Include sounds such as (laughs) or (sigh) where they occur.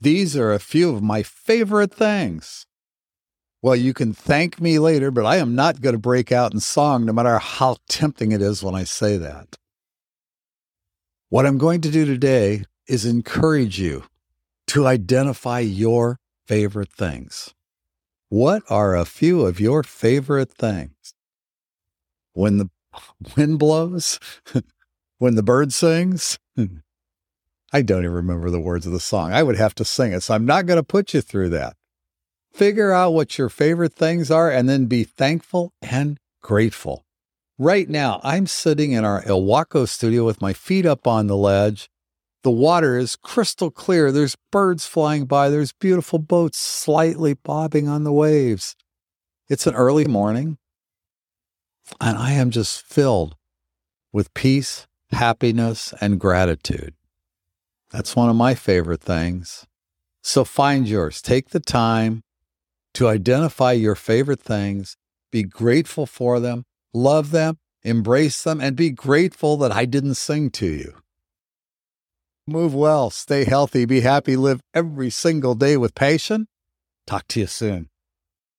These are a few of my favorite things. Well, you can thank me later, but I am not going to break out in song no matter how tempting it is when I say that. What I'm going to do today is encourage you to identify your favorite things. What are a few of your favorite things? When the (laughs) wind blows? (laughs) when the bird sings? (laughs) I don't even remember the words of the song. I would have to sing it, so I'm not going to put you through that. Figure out what your favorite things are and then be thankful and grateful. Right now, I'm sitting in our Ilwaco studio with my feet up on the ledge. The water is crystal clear. There's birds flying by. There's beautiful boats slightly bobbing on the waves. It's an early morning, and I am just filled with peace, happiness, and gratitude. That's one of my favorite things. So find yours. Take the time to identify your favorite things, be grateful for them, love them, embrace them, and be grateful that I didn't sing to you. Move well, stay healthy, be happy, live every single day with passion. Talk to you soon.